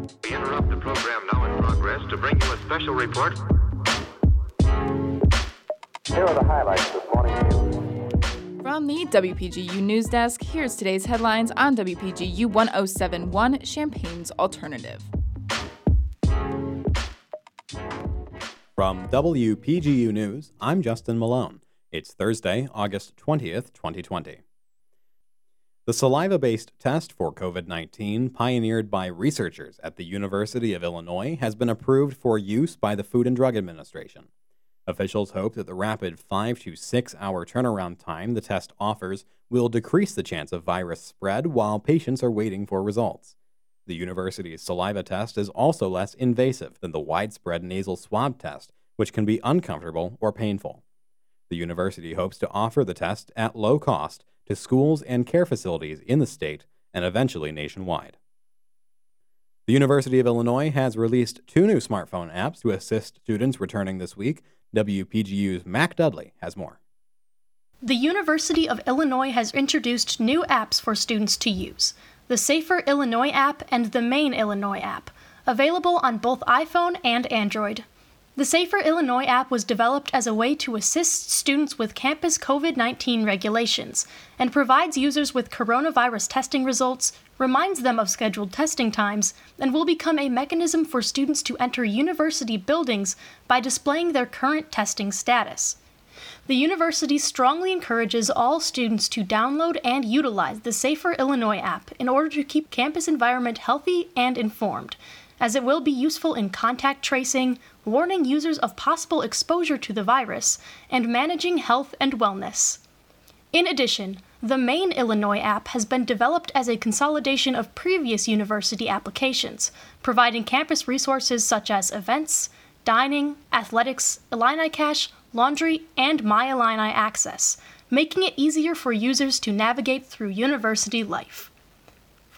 We interrupt the program now in progress to bring you a special report. Here are the highlights this morning's news. From the WPGU News Desk, here's today's headlines on WPGU 1071 Champaign's Alternative. From WPGU News, I'm Justin Malone. It's Thursday, August 20th, 2020. The saliva based test for COVID 19, pioneered by researchers at the University of Illinois, has been approved for use by the Food and Drug Administration. Officials hope that the rapid 5 to 6 hour turnaround time the test offers will decrease the chance of virus spread while patients are waiting for results. The university's saliva test is also less invasive than the widespread nasal swab test, which can be uncomfortable or painful. The university hopes to offer the test at low cost to schools and care facilities in the state and eventually nationwide. The University of Illinois has released two new smartphone apps to assist students returning this week. WPGU's Mac Dudley has more. The University of Illinois has introduced new apps for students to use the Safer Illinois app and the Main Illinois app, available on both iPhone and Android. The Safer Illinois app was developed as a way to assist students with campus COVID 19 regulations and provides users with coronavirus testing results, reminds them of scheduled testing times, and will become a mechanism for students to enter university buildings by displaying their current testing status. The university strongly encourages all students to download and utilize the Safer Illinois app in order to keep campus environment healthy and informed as it will be useful in contact tracing, warning users of possible exposure to the virus, and managing health and wellness. In addition, the main Illinois app has been developed as a consolidation of previous university applications, providing campus resources such as events, dining, athletics, Illini Cash, laundry, and My Illini Access, making it easier for users to navigate through university life.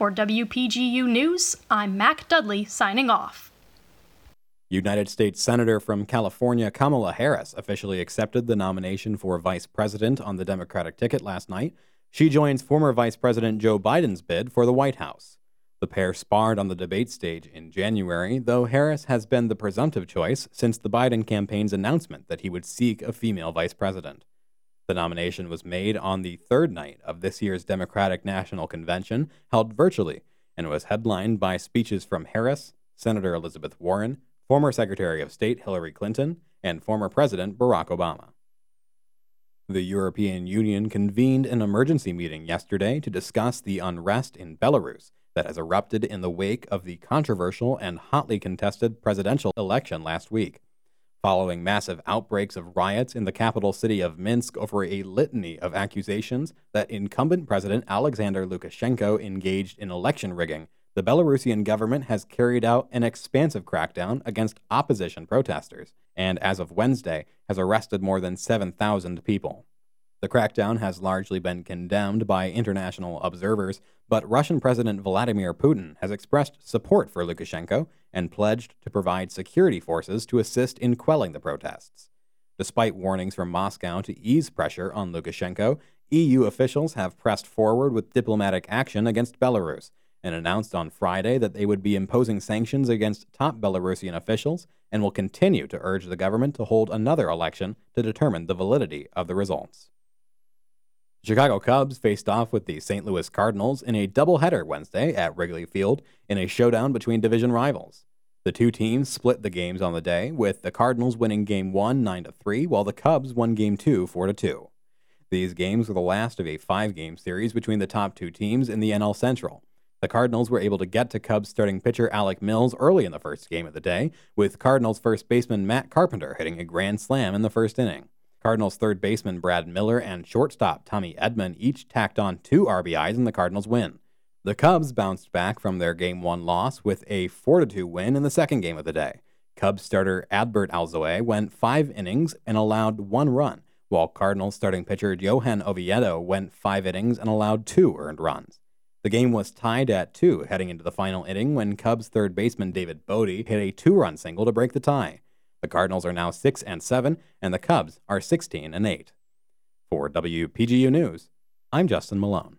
For WPGU News, I'm Mac Dudley signing off. United States Senator from California Kamala Harris officially accepted the nomination for vice president on the Democratic ticket last night. She joins former Vice President Joe Biden's bid for the White House. The pair sparred on the debate stage in January, though Harris has been the presumptive choice since the Biden campaign's announcement that he would seek a female vice president. The nomination was made on the third night of this year's Democratic National Convention, held virtually, and was headlined by speeches from Harris, Senator Elizabeth Warren, former Secretary of State Hillary Clinton, and former President Barack Obama. The European Union convened an emergency meeting yesterday to discuss the unrest in Belarus that has erupted in the wake of the controversial and hotly contested presidential election last week following massive outbreaks of riots in the capital city of Minsk over a litany of accusations that incumbent President Alexander Lukashenko engaged in election rigging. The Belarusian government has carried out an expansive crackdown against opposition protesters and, as of Wednesday, has arrested more than 7,000 people. The crackdown has largely been condemned by international observers, but Russian President Vladimir Putin has expressed support for Lukashenko and pledged to provide security forces to assist in quelling the protests. Despite warnings from Moscow to ease pressure on Lukashenko, EU officials have pressed forward with diplomatic action against Belarus and announced on Friday that they would be imposing sanctions against top Belarusian officials and will continue to urge the government to hold another election to determine the validity of the results. Chicago Cubs faced off with the St. Louis Cardinals in a doubleheader Wednesday at Wrigley Field in a showdown between division rivals. The two teams split the games on the day, with the Cardinals winning Game 1 9 3, while the Cubs won Game 2 4 2. These games were the last of a five game series between the top two teams in the NL Central. The Cardinals were able to get to Cubs starting pitcher Alec Mills early in the first game of the day, with Cardinals first baseman Matt Carpenter hitting a grand slam in the first inning. Cardinals third baseman Brad Miller and shortstop Tommy Edman each tacked on two RBIs in the Cardinals win. The Cubs bounced back from their Game 1 loss with a 4 2 win in the second game of the day. Cubs starter Adbert Alzolay went five innings and allowed one run, while Cardinals starting pitcher Johan Oviedo went five innings and allowed two earned runs. The game was tied at two heading into the final inning when Cubs third baseman David Bote hit a two run single to break the tie. The Cardinals are now 6 and 7 and the Cubs are 16 and 8. For WPGU News, I'm Justin Malone.